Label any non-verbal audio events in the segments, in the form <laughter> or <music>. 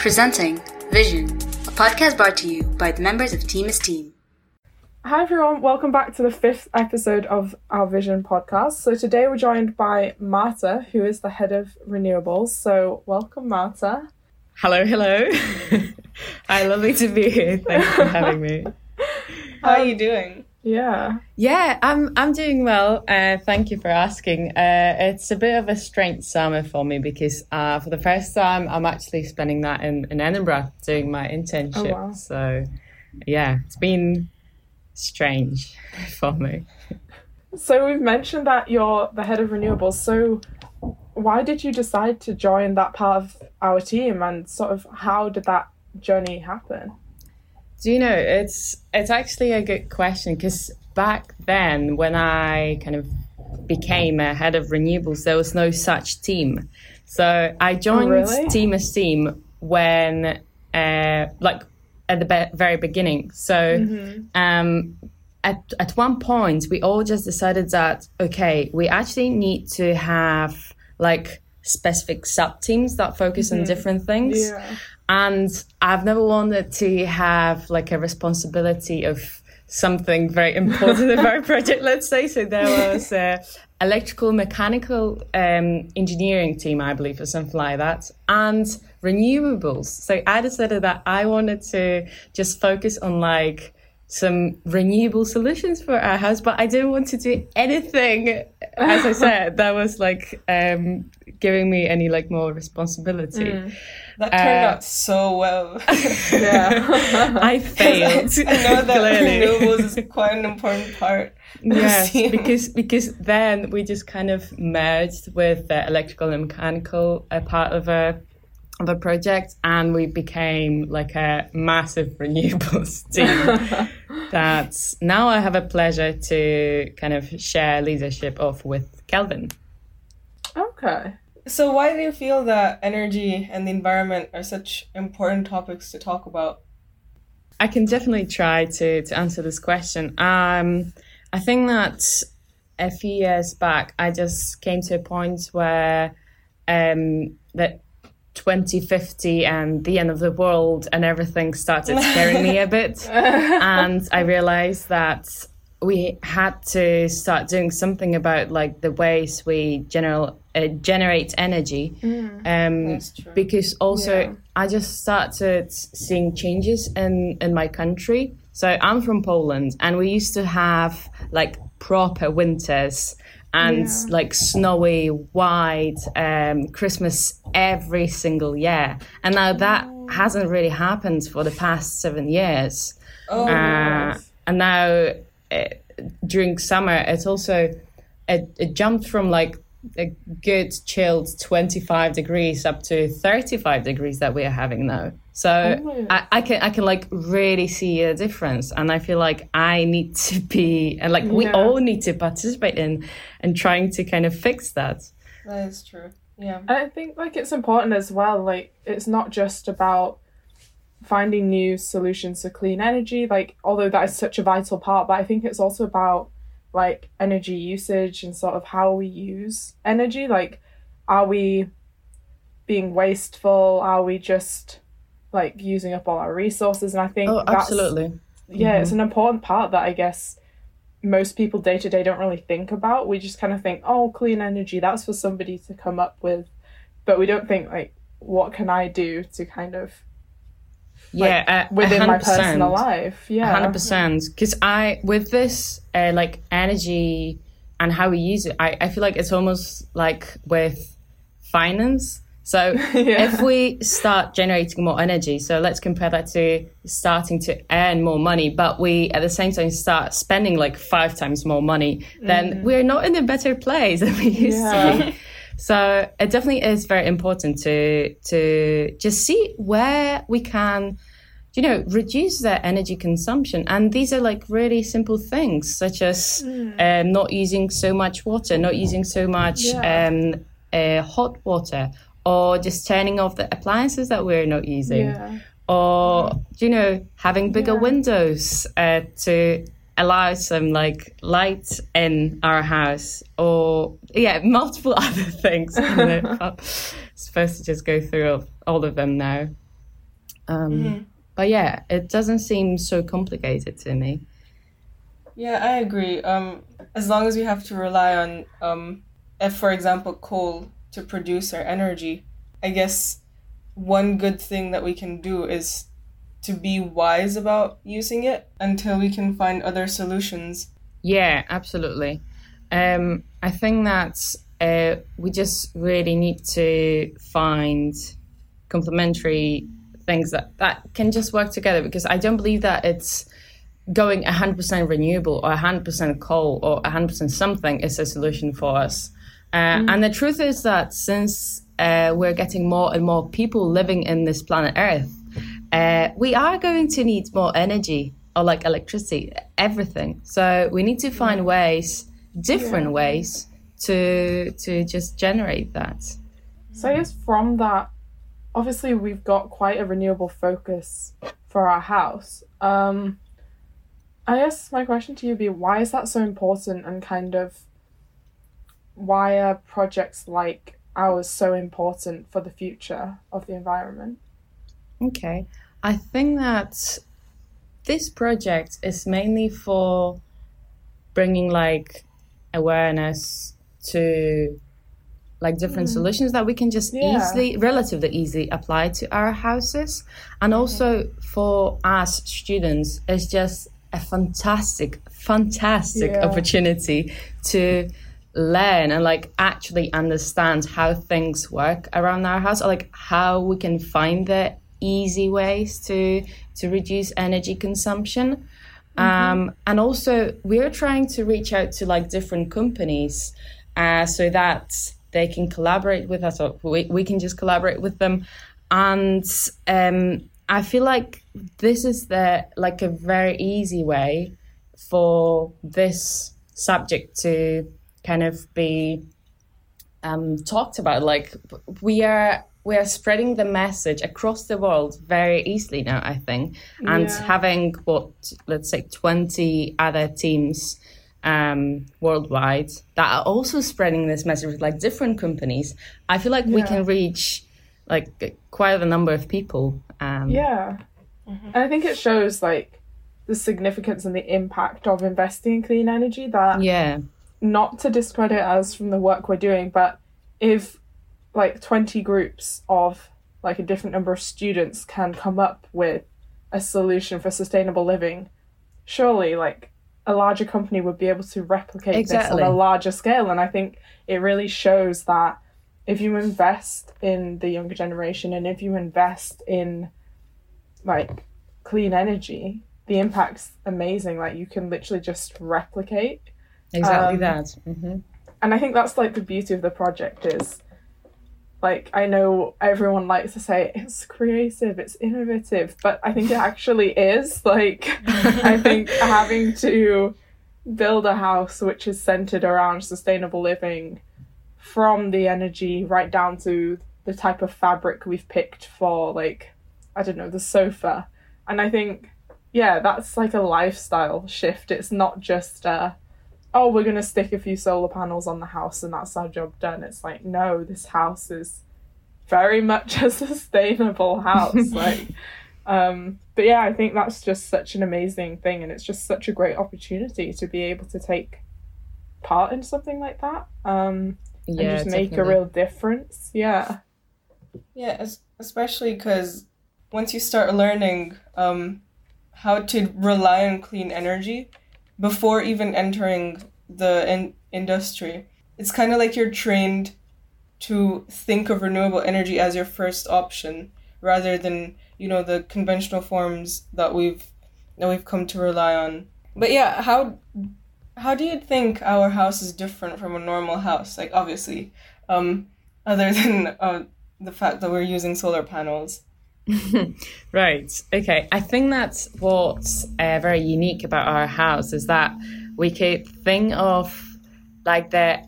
Presenting Vision, a podcast brought to you by the members of Team Esteem. Hi everyone, welcome back to the fifth episode of our Vision podcast. So today we're joined by Marta, who is the head of renewables. So welcome, Marta. Hello, hello. <laughs> Hi, lovely to be here. Thanks for having me. <laughs> How are um, you doing? Yeah. Yeah, I'm I'm doing well. Uh, thank you for asking. Uh, it's a bit of a strange summer for me because uh, for the first time I'm actually spending that in, in Edinburgh doing my internship. Oh, wow. So yeah, it's been strange <laughs> for me. So we've mentioned that you're the head of renewables. So why did you decide to join that part of our team and sort of how did that journey happen? Do you know it's it's actually a good question because back then when I kind of became a head of renewables, there was no such team. So I joined really? Team Esteem when uh, like at the be- very beginning. So um, at at one point we all just decided that okay, we actually need to have like specific sub teams that focus on different things. Yeah. And I've never wanted to have like a responsibility of something very important <laughs> in our project, let's say. So there was a electrical mechanical um, engineering team, I believe, or something like that, and renewables. So I decided that I wanted to just focus on like some renewable solutions for our house, but I didn't want to do anything, as I <laughs> said, that was like um, giving me any like more responsibility. That turned Uh, out so well. <laughs> Yeah. I <laughs> failed. I know that clearly. renewables is quite an important part. Yes, because because then we just kind of merged with the electrical and mechanical uh, part of a of a project, and we became like a massive renewables <laughs> team. <laughs> that now I have a pleasure to kind of share leadership of with Kelvin. okay. So why do you feel that energy and the environment are such important topics to talk about? I can definitely try to, to answer this question. Um, I think that a few years back, I just came to a point where um, that 2050 and the end of the world and everything started scaring me a bit. <laughs> and I realized that we had to start doing something about like the ways we general uh, generate energy um, That's true. because also Yeah. I just started seeing changes in in my country. So I'm from Poland, and we used to have like proper winters and Yeah. like snowy white um, Christmas every single year, and now that hasn't really happened for the past seven years. Oh, Uh, and now uh, during summer, it's also it, it jumped from like a good chilled 25 degrees up to 35 degrees that we are having now. So Oh. I, I can I can like really see a difference, and I feel like I need <laughs> to be and like we Yeah. all need to participate in and trying to kind of fix that. that is true. Yeah. I think like it's important as well. Like it's not just about finding new solutions to clean energy. Like although that is such a vital part, but I think it's also about like energy usage and sort of how we use energy. Like, are we being wasteful? Are we just like using up all our resources? And I think Oh, absolutely. yeah, it's an important part that I guess most people day to day don't really think about. We just kind of think, oh, clean energy, that's for somebody to come up with. But we don't think, like, what can I do to kind of Yeah, uh, within my 100%. personal life? Yeah. hundred percent. Because I, with this, uh, like energy and how we use it, I, I feel like it's almost like with finance. So <laughs> Yeah. if we start generating more energy, so let's compare that to starting to earn more money, but we at the same time start spending like five times more money, then we're not in a better place <laughs> than we used to be. So it definitely is very important to to just see where we can, you know, reduce their energy consumption. And these are like really simple things, such as um, not using so much water, not using so much Yeah. um, uh, hot water, or just turning off the appliances that we're not using, Yeah. or you know, having bigger Yeah. windows uh, to allow some like light in our house or yeah multiple <laughs> other things you know. <laughs> I'm supposed to just go through all- all of them now Um, Mm-hmm. But yeah, it doesn't seem so complicated to me. Yeah, I agree. Um, as long as we have to rely on, um, if for example, coal to produce our energy, I guess one good thing that we can do is to be wise about using it until we can find other solutions. Yeah, absolutely. Um, I think that uh, we just really need to find complementary things that, that can just work together because I don't believe that it's going 100% renewable or 100% coal or 100% something is a solution for us. Uh, And the truth is that since uh, we're getting more and more people living in this planet Earth, uh, we are going to need more energy or like electricity, everything. So we need to find ways, different ways to to just generate that. So I guess from that, obviously we've got quite a renewable focus for our house. Um, I guess my question to you would be why is that so important and kind of why are projects like ours so important for the future of the environment? Okay. I think that this project is mainly for bringing like awareness to like different mm. solutions that we can just Yeah. easily relatively easily apply to our houses and also for us students it's just a fantastic fantastic Yeah. opportunity to learn and like actually understand how things work around our house or like how we can find the easy ways to to reduce energy consumption. Um, and also we're trying to reach out to like different companies uh, so that they can collaborate with us or we, we can just collaborate with them. And um, i feel like this is the like a very easy way for this subject to kind of be um, talked about. Like we are we are spreading the message across the world very easily now. I think, and Yeah. having what let's say twenty other teams um, worldwide that are also spreading this message with like different companies. I feel like we can reach like quite a number of people. Um, Yeah. And I think it shows like the significance and the impact of investing in clean energy that yeah, not to discredit us from the work we're doing, but if like 20 groups of like a different number of students can come up with a solution for sustainable living, surely like a larger company would be able to replicate Exactly. this on a larger scale. And I think it really shows that if you invest in the younger generation and if you invest in like clean energy, the impact's amazing. Like you can literally just replicate exactly Um, that. hmm and I think that's like the beauty of the project is like I know everyone likes to say it's creative, it's innovative, but I think it actually is. <laughs> Like I think <laughs> having to build a house which is centered around sustainable living from the energy right down to the type of fabric we've picked for like I don't know, the sofa. And I think yeah, that's like a lifestyle shift. It's not just uh oh, we're going to stick a few solar panels on the house and that's our job done. It's like, no, this house is very much <laughs> a sustainable house. <laughs> like, um, but yeah, I think that's just such an amazing thing and it's just such a great opportunity to be able to take part in something like that um, Yeah, and just make a real difference. Yeah. Yeah, especially because once you start learning um, how to rely on clean energy before even entering the in- industry, it's kind of like you're trained to think of renewable energy as your first option rather than you know the conventional forms that we've that we've come to rely on. But yeah, how how do you think our house is different from a normal house? Like obviously, um, other <laughs> than uh, the fact that we're using solar panels. <laughs> Right. Okay. I think that's what's uh, very unique about our house is that we could think of like the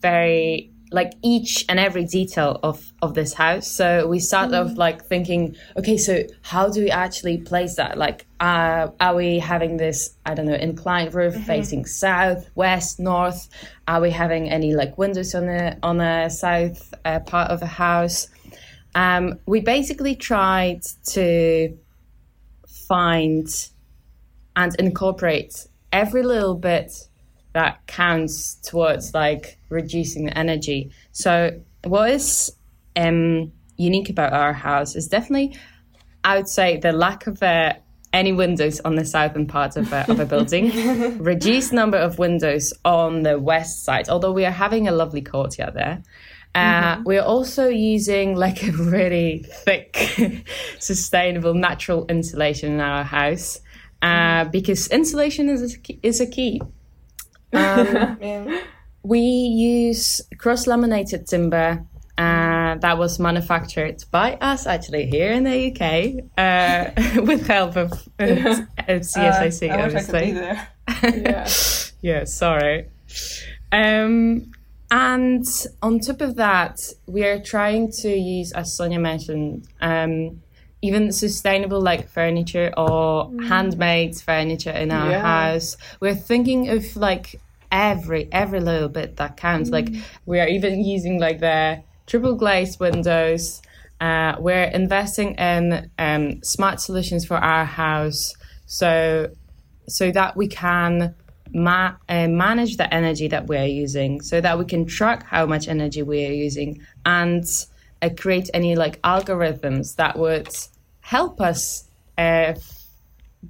very like each and every detail of of this house. So we start off like thinking, okay, so how do we actually place that? Like, uh, are we having this I don't know inclined roof facing south, west, north? Are we having any like windows on the on the south uh, part of the house? Um, we basically tried to find and incorporate every little bit that counts towards like reducing the energy. So what is um, unique about our house is definitely, I would say, the lack of uh, any windows on the southern part of a, of a building, <laughs> reduced number of windows on the west side. Although we are having a lovely courtyard there. Uh, mm-hmm. We're also using like a really thick, <laughs> sustainable natural insulation in our house uh, mm-hmm. because insulation is a key, is a key. Um, <laughs> we use cross laminated timber uh, that was manufactured by us actually here in the UK uh, <laughs> with help of, uh, of CSIC, uh, obviously. yeah. yeah, sorry. Um, and on top of that, we are trying to use, as Sonia mentioned, um, even sustainable like furniture or mm. handmade furniture in our yeah. house. We're thinking of like every every little bit that counts. Mm. Like we are even using like the triple glazed windows. Uh, we're investing in um, smart solutions for our house, so so that we can ma- uh, manage the energy that we're using so that we can track how much energy we are using and uh, create any like algorithms that would help us uh,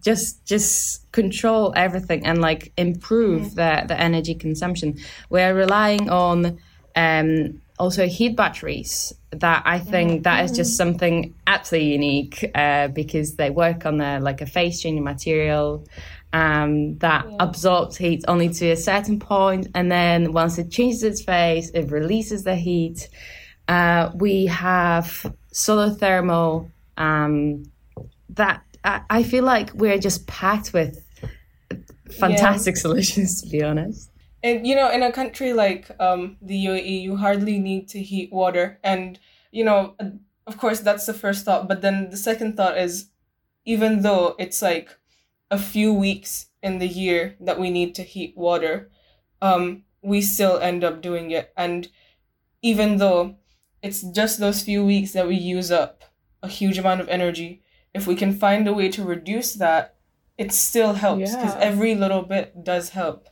just just control everything and like improve the, the energy consumption. We're relying on um, also heat batteries that i think that is just something absolutely unique uh, because they work on the like a phase changing material um, that yeah. absorbs heat only to a certain point, and then once it changes its phase, it releases the heat. Uh, we have solar thermal um, that I, I, feel like we're just packed with fantastic yeah. solutions, to be honest. And you know, in a country like um, the UAE, you hardly need to heat water, and you know, of course, that's the first thought. But then the second thought is, even though it's like a few weeks in the year that we need to heat water, um, we still end up doing it. And even though it's just those few weeks that we use up a huge amount of energy, if we can find a way to reduce that, it still helps because yeah. every little bit does help.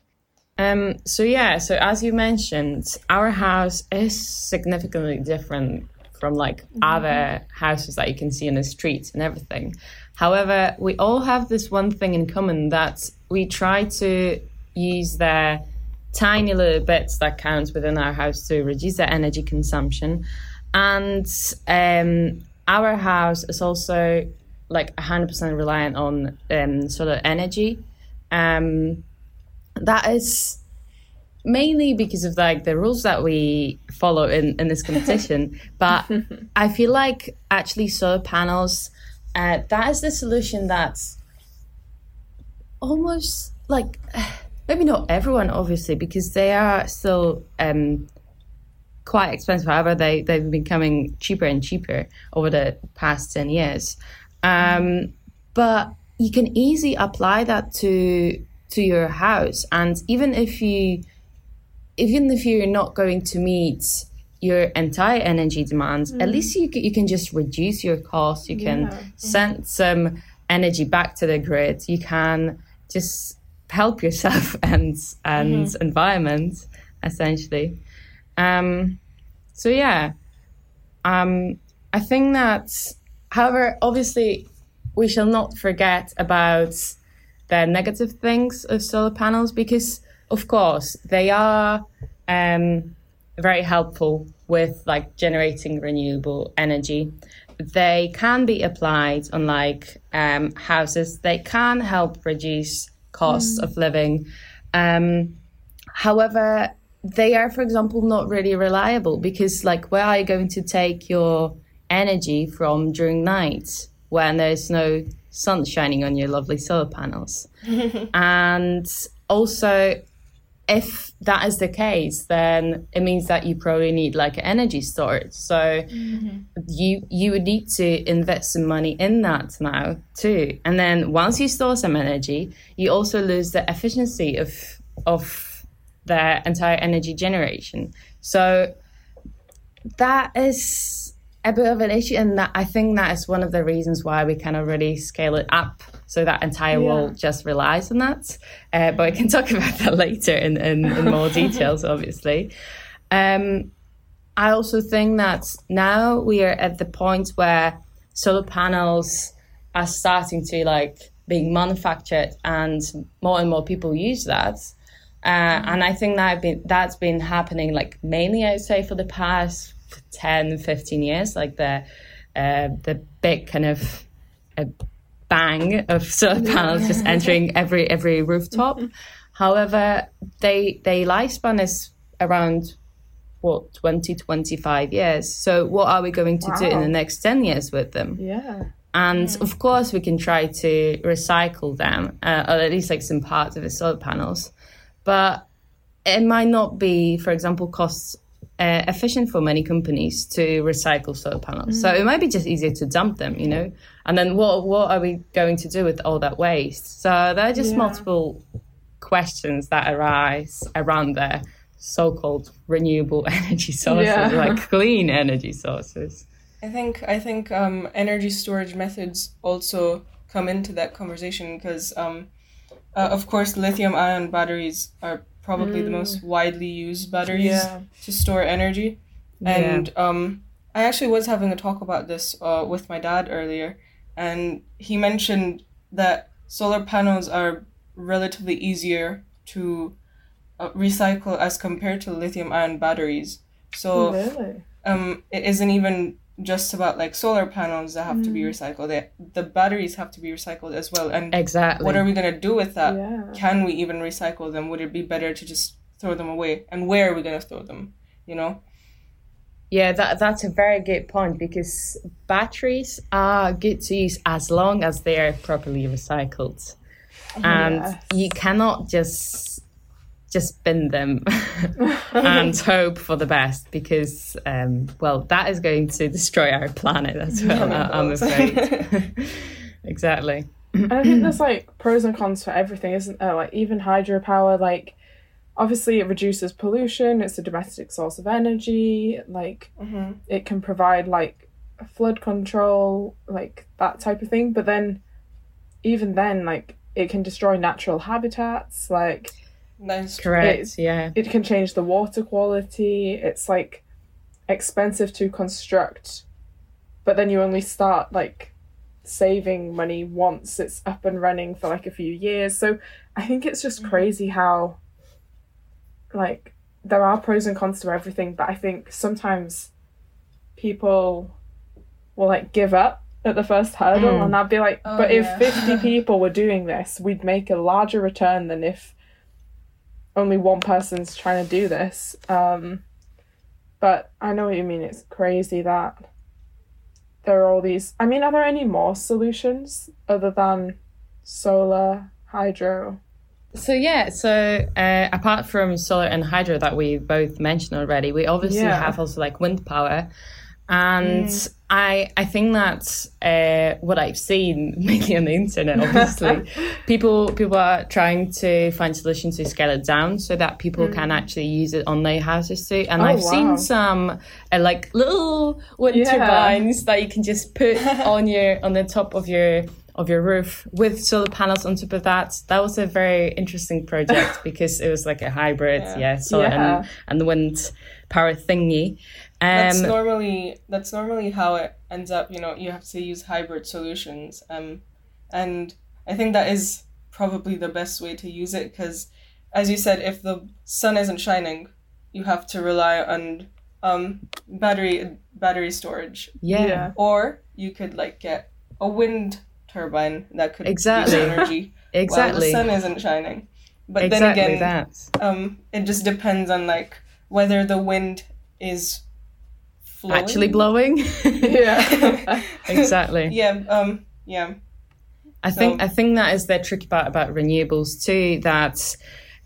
Um, so yeah, so as you mentioned, our house is significantly different from like mm-hmm. other houses that you can see in the streets and everything. However, we all have this one thing in common that we try to use the tiny little bits that count within our house to reduce the energy consumption. And um, our house is also like 100% reliant on um, solar energy. Um, that is mainly because of like the rules that we follow in, in this competition. <laughs> but I feel like actually solar panels uh, that is the solution that's almost like <sighs> maybe not everyone, obviously, because they are still um, quite expensive. However, they they've been becoming cheaper and cheaper over the past ten years. Um, but you can easily apply that to to your house, and even if you even if you're not going to meet your entire energy demands, mm. at least you, you can just reduce your costs. You can yeah. send some energy back to the grid. You can just help yourself <laughs> and and mm-hmm. environment essentially. Um, so yeah, um, I think that, however, obviously, we shall not forget about the negative things of solar panels because, of course, they are. Um, very helpful with like generating renewable energy. They can be applied on like um, houses. They can help reduce costs mm. of living. Um, however, they are, for example, not really reliable because like where are you going to take your energy from during night when there's no sun shining on your lovely solar panels? <laughs> and also if that is the case, then it means that you probably need like energy storage. So mm-hmm. you you would need to invest some money in that now too. And then once you store some energy, you also lose the efficiency of of the entire energy generation. So that is a bit of an issue, and that I think that is one of the reasons why we kind of really scale it up so that entire Yeah. world just relies on that. Uh, but we can <laughs> talk about that later in, in, in more details, <laughs> obviously. Um, I also think that now we are at the point where solar panels are starting to like being manufactured and more and more people use that. Uh, and I think that been, that's been happening like mainly, I would say, for the past 10, 15 years, like the, uh, the big kind of uh, bang of solar panels just entering every, every rooftop. <laughs> However, they, they lifespan is around what 20 25 years. So what are we going to do in the next 10 years with them? Yeah. and of course we can try to recycle them uh, or at least like some parts of the solar panels. But it might not be for example cost uh, efficient for many companies to recycle solar panels. So it might be just easier to dump them you know and then what what are we going to do with all that waste so there are just Yeah. multiple questions that arise around the so-called renewable <laughs> energy sources Yeah. like clean energy sources I think I think um, energy storage methods also come into that conversation because, um, uh, of course, lithium-ion batteries are probably the most widely used batteries Yeah. to store energy. And um, I actually was having a talk about this uh, with my dad earlier, and he mentioned that solar panels are relatively easier to uh, recycle as compared to lithium-ion batteries. So really? um, it isn't even just about like solar panels that have to be recycled. They, the batteries have to be recycled as well. And exactly what are we gonna do with that? Yeah. Can we even recycle them? Would it be better to just throw them away? And where are we gonna throw them? You know? Yeah, that that's a very good point because batteries are good to use as long as they are properly recycled, and Yes. you cannot just just bin them <laughs> and <laughs> hope for the best because um, well that is going to destroy our planet as well. Yeah, I'm afraid. <laughs> exactly. And I think there's <clears throat> like pros and cons for everything, isn't there? Like even hydropower, like obviously it reduces pollution, it's a domestic source of energy, like Mm-hmm. it can provide like flood control, like that type of thing. But then even then, like it can destroy natural habitats, like Nice. Correct. It's- yeah. it can change the water quality. It's like expensive to construct, but then you only start like saving money once it's up and running for like a few years. So I think it's just crazy how like there are pros and cons to everything, but I think sometimes people will like give up at the first hurdle Mm. and I'd be like, Oh, but yeah. if 50 <laughs> people were doing this, we'd make a larger return than if only one person's trying to do this. Um, but I know what you mean. It's crazy that there are all these. I mean, are there any more solutions other than solar, hydro? So yeah, so uh, apart from solar and hydro that we both mentioned already, we obviously Yeah. have also like wind power, and I I think that uh, what I've seen <laughs> mainly on the internet, obviously, <laughs> people people are trying to find solutions to scale it down so that people can actually use it on their houses too. And Oh, I've wow. seen some uh, like little wind Yeah. turbines that you can just put <laughs> on your on the top of your of your roof with solar panels on top of that. That was a very interesting project <laughs> because it was like a hybrid, yeah, Yeah. solar Yeah. and, and wind power thingy. That's Um, normally that's normally how it ends up. You know, you have to use hybrid solutions, um, and I think that is probably the best way to use it because, as you said, if the sun isn't shining, you have to rely on um, battery battery storage, yeah. Yeah. or you could like get a wind turbine that could Exactly. use energy exactly, <laughs> while the sun isn't shining. But exactly then again, that. um, it just depends on like whether the wind is flowing. Actually blowing. <laughs> Yeah. <laughs> exactly. Yeah. Um. Yeah. I think I think that is the tricky part about renewables too. That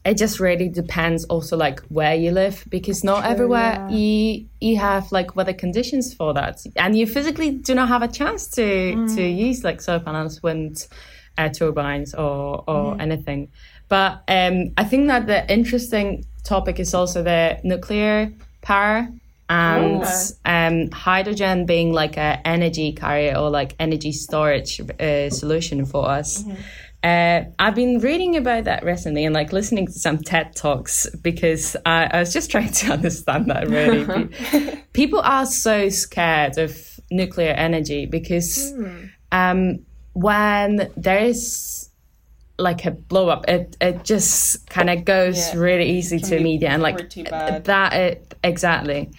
it just really depends also like where you live because not everywhere yeah. you you have like weather conditions for that, and you physically do not have a chance to Mm. to use like solar panels, wind uh, turbines, or or Mm-hmm. anything. But um, I think that the interesting topic is also the nuclear power and um, hydrogen being like a energy carrier or like energy storage uh, solution for us. Uh, I've been reading about that recently and like listening to some TED talks because I, I was just <laughs> trying to understand that really. <laughs> People are so scared of nuclear energy because um, when there is like a blow up, it, it just kind of goes Yeah. really easy to media and like that it, exactly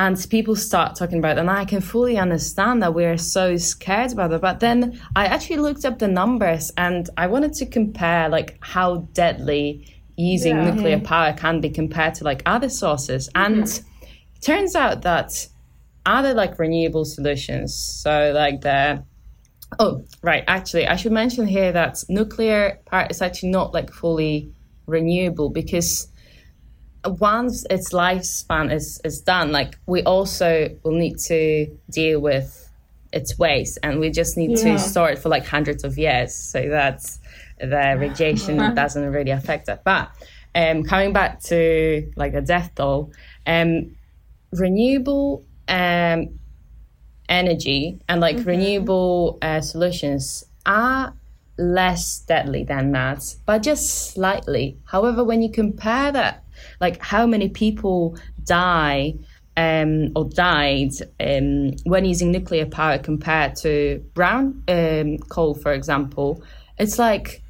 and people start talking about it and i can fully understand that we're so scared about it but then i actually looked up the numbers and i wanted to compare like how deadly using Yeah. nuclear mm-hmm. power can be compared to like other sources. And mm-hmm. it turns out that other like renewable solutions so like the oh right actually i should mention here that nuclear power is actually not like fully renewable because once its lifespan is, is done, like we also will need to deal with its waste and we just need Yeah. to store it for like hundreds of years so that the radiation doesn't really affect it. But um, coming back to like the death toll, um, renewable um, energy and like renewable uh, solutions are less deadly than that, but just slightly. However, when you compare that, like how many people die um, or died um, when using nuclear power compared to brown um, coal, for example, it's like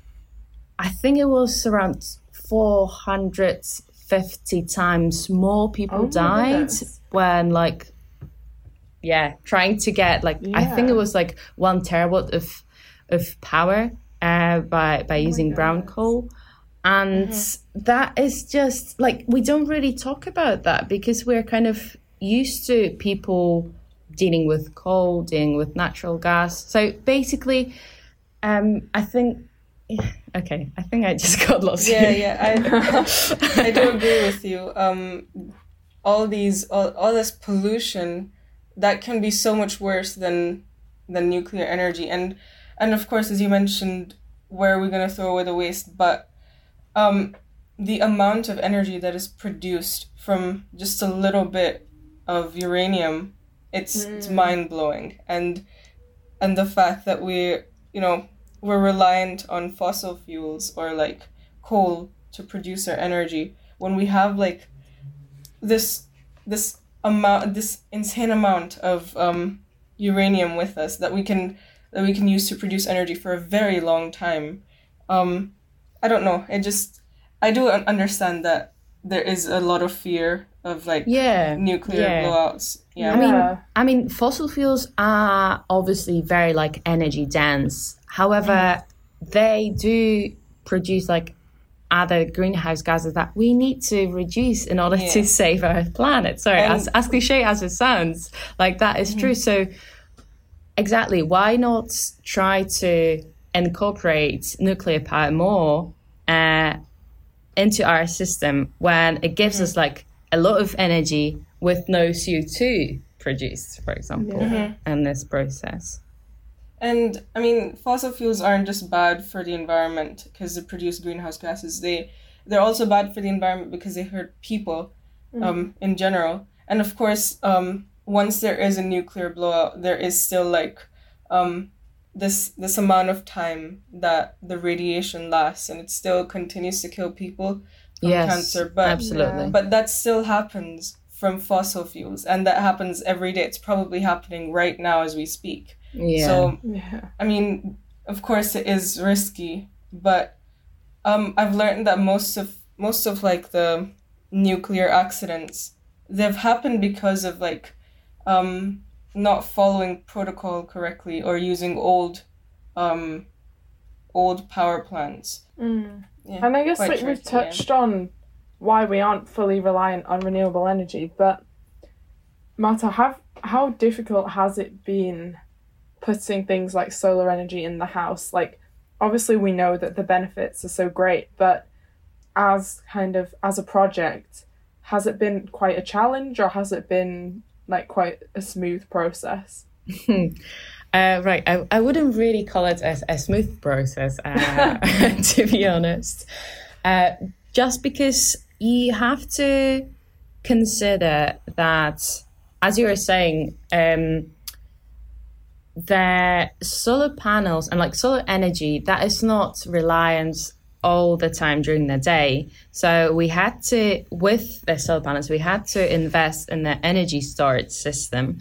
I think it was around 450 times more people Oh died when like yeah trying to get like i think it was like one terawatt of of power uh by by using brown coal and that is just like we don't really talk about that because we're kind of used to people dealing with coal dealing with natural gas so basically um i think <laughs> okay i think i just <laughs> got lost Yeah, here. yeah, I <laughs> I do agree with you. Um, all these, all, all this pollution, that can be so much worse than than nuclear energy, and and of course, as you mentioned, where are we gonna throw away the waste? But um, the amount of energy that is produced from just a little bit of uranium, it's it's mind blowing, and and the fact that we, you know, we're reliant on fossil fuels or like coal to produce our energy when we have like this this amount this insane amount of um, uranium with us that we can that we can use to produce energy for a very long time um, i don't know it just i do understand that there is a lot of fear of like yeah nuclear yeah. blowouts yeah I mean, I mean, fossil fuels are obviously very like energy dense. However, mm. they do produce like other greenhouse gases that we need to reduce in order to save our planet. Sorry, And- as, as cliche as it sounds, like that is true. Mm-hmm. So, exactly, why not try to incorporate nuclear power more uh, into our system when it gives us like a lot of energy with no CO2 produced, for example, in this process. And I mean, fossil fuels aren't just bad for the environment because they produce greenhouse gases. They they're also bad for the environment because they hurt people, um, in general. And of course, um, once there is a nuclear blowout, there is still like, um, this this amount of time that the radiation lasts, and it still continues to kill people from yes, cancer. But absolutely. but that still happens from fossil fuels, and that happens every day. It's probably happening right now as we speak. yeah. So Yeah. I mean, of course it is risky, but um, I've learned that most of most of like the nuclear accidents they've happened because of like um, not following protocol correctly or using old um, old power plants. Mm. Yeah, And I guess like we've yeah. touched on why we aren't fully reliant on renewable energy, but Marta, have how difficult has it been putting things like solar energy in the house? Like obviously we know that the benefits are so great, but as kind of as a project, has it been quite a challenge or has it been like quite a smooth process? <laughs> Uh, right, I, I wouldn't really call it a, a smooth process, uh, <laughs> <laughs> to be honest. Uh, just because you have to consider that, as you were saying, um, the solar panels and like solar energy that is not reliant all the time during the day. So we had to, with the solar panels, we had to invest in the energy storage system.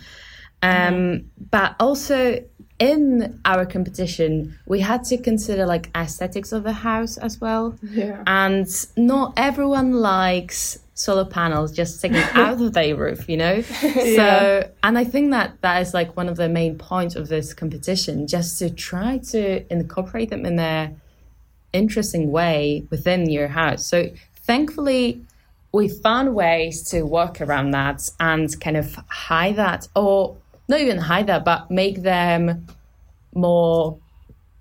Um, mm-hmm. But also in our competition, we had to consider like aesthetics of the house as well. Yeah. And not everyone likes solar panels just sticking <laughs> out of their roof, you know? Yeah. So, and I think that that is like one of the main points of this competition, just to try to incorporate them in a interesting way within your house. So, thankfully, we found ways to work around that and kind of hide that or not even hide that, but make them more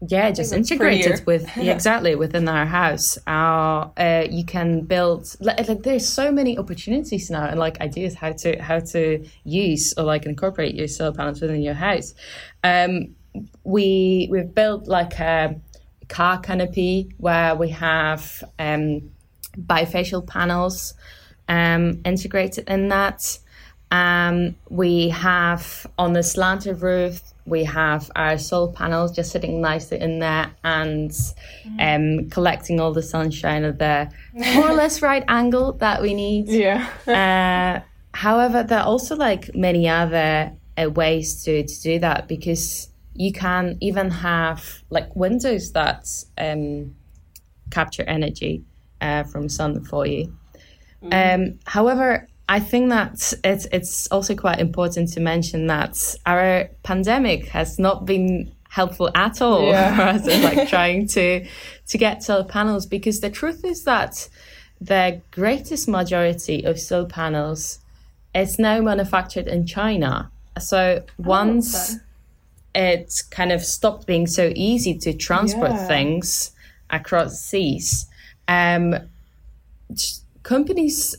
yeah just integrated with yeah, <laughs> exactly within our house. Uh, uh, you can build like, like, there's so many opportunities now and like ideas how to how to use or like incorporate your solar panels within your house. Um, we we've built like a car canopy where we have um, bifacial panels um, integrated in that um, we have on the slanted roof, we have our solar panels just sitting nicely in there and um, collecting all the sunshine at the more or less right angle that we need. <laughs> Yeah. uh, however, there are also like many other uh, ways to, to do that because you can even have like windows that um, capture energy uh, from sun for you. Mm. Um, however, I think that it's it's also quite important to mention that our pandemic has not been helpful at all yeah. <laughs> for us in like <laughs> trying to to get solar panels because the truth is that the greatest majority of solar panels is now manufactured in China. So oh, once it kind of stopped being so easy to transport yeah. things across seas, um, companies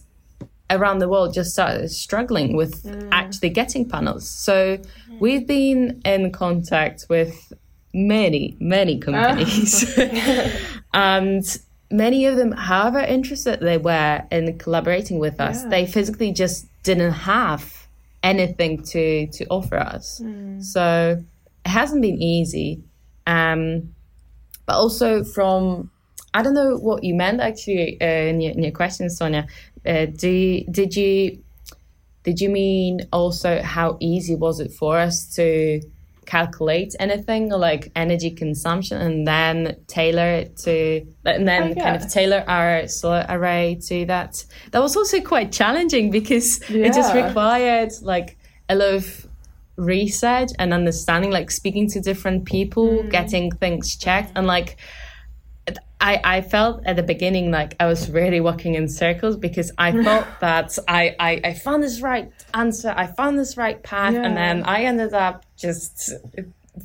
around the world just started struggling with mm. actually getting panels. So mm. we've been in contact with many, many companies. <laughs> and many of them, however interested they were in collaborating with us, yeah. they physically just didn't have anything to to offer us. Mm. So it hasn't been easy. Um, but also from I don't know what you meant actually uh, in, your, in your question, Sonia. Uh, do you, did you did you mean also how easy was it for us to calculate anything like energy consumption and then tailor it to and then oh, yeah. kind of tailor our solar array to that that was also quite challenging because yeah. it just required like a lot of research and understanding like speaking to different people mm. getting things checked and like I, I felt at the beginning like I was really walking in circles because I <laughs> thought that I, I, I found this right answer, I found this right path, yeah. and then I ended up just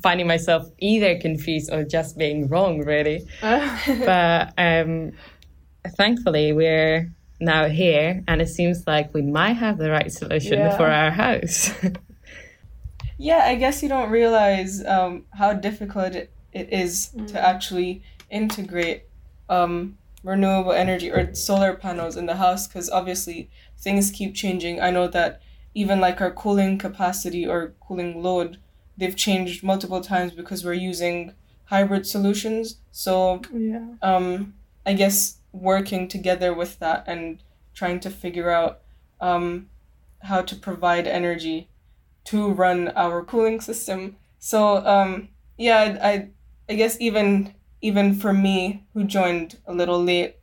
finding myself either confused or just being wrong, really. <laughs> but um, thankfully, we're now here, and it seems like we might have the right solution yeah. for our house. <laughs> yeah, I guess you don't realize um, how difficult it, is mm. to actually integrate um, renewable energy or solar panels in the house because obviously things keep changing. I know that even like our cooling capacity or cooling load, they've changed multiple times because we're using hybrid solutions. So yeah. um, I guess working together with that and trying to figure out um, how to provide energy to run our cooling system. So um, yeah, I I guess even even for me who joined a little late,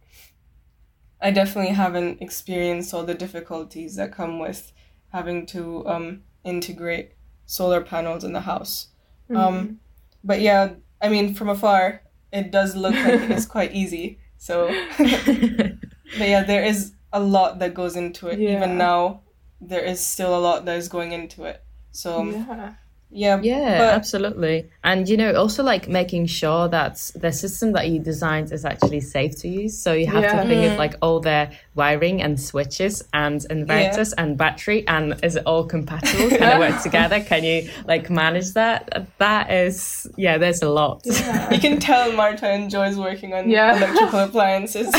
I definitely haven't experienced all the difficulties that come with having to um, integrate solar panels in the house. Mm-hmm. Um, but yeah, I mean, from afar, it does look like <laughs> it's quite easy. So, <laughs> but yeah, there is a lot that goes into it. Yeah. Even now, there is still a lot that is going into it. So, yeah. Yeah. Yeah, but... absolutely. And you know, also like making sure that the system that you designed is actually safe to use. So you have yeah. to think of like all the wiring and switches and inverters yeah. and battery and is it all compatible? Can it work <laughs> together? Can you like manage that? That is yeah, there's a lot. Yeah. you can tell Marta enjoys working on yeah. electrical <laughs> appliances. <laughs>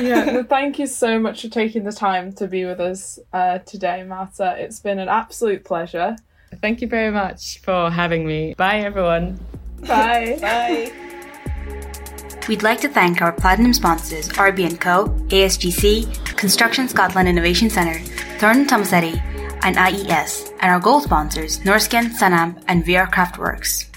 yeah, well, thank you so much for taking the time to be with us uh, today, Marta. It's been an absolute pleasure. Thank you very much for having me. Bye, everyone. Bye. <laughs> Bye. We'd like to thank our platinum sponsors RB & Co, ASGC, Construction Scotland Innovation Centre, Thornton Tomasetti, and IES, and our gold sponsors Norskin, Sanam, and VR Craftworks.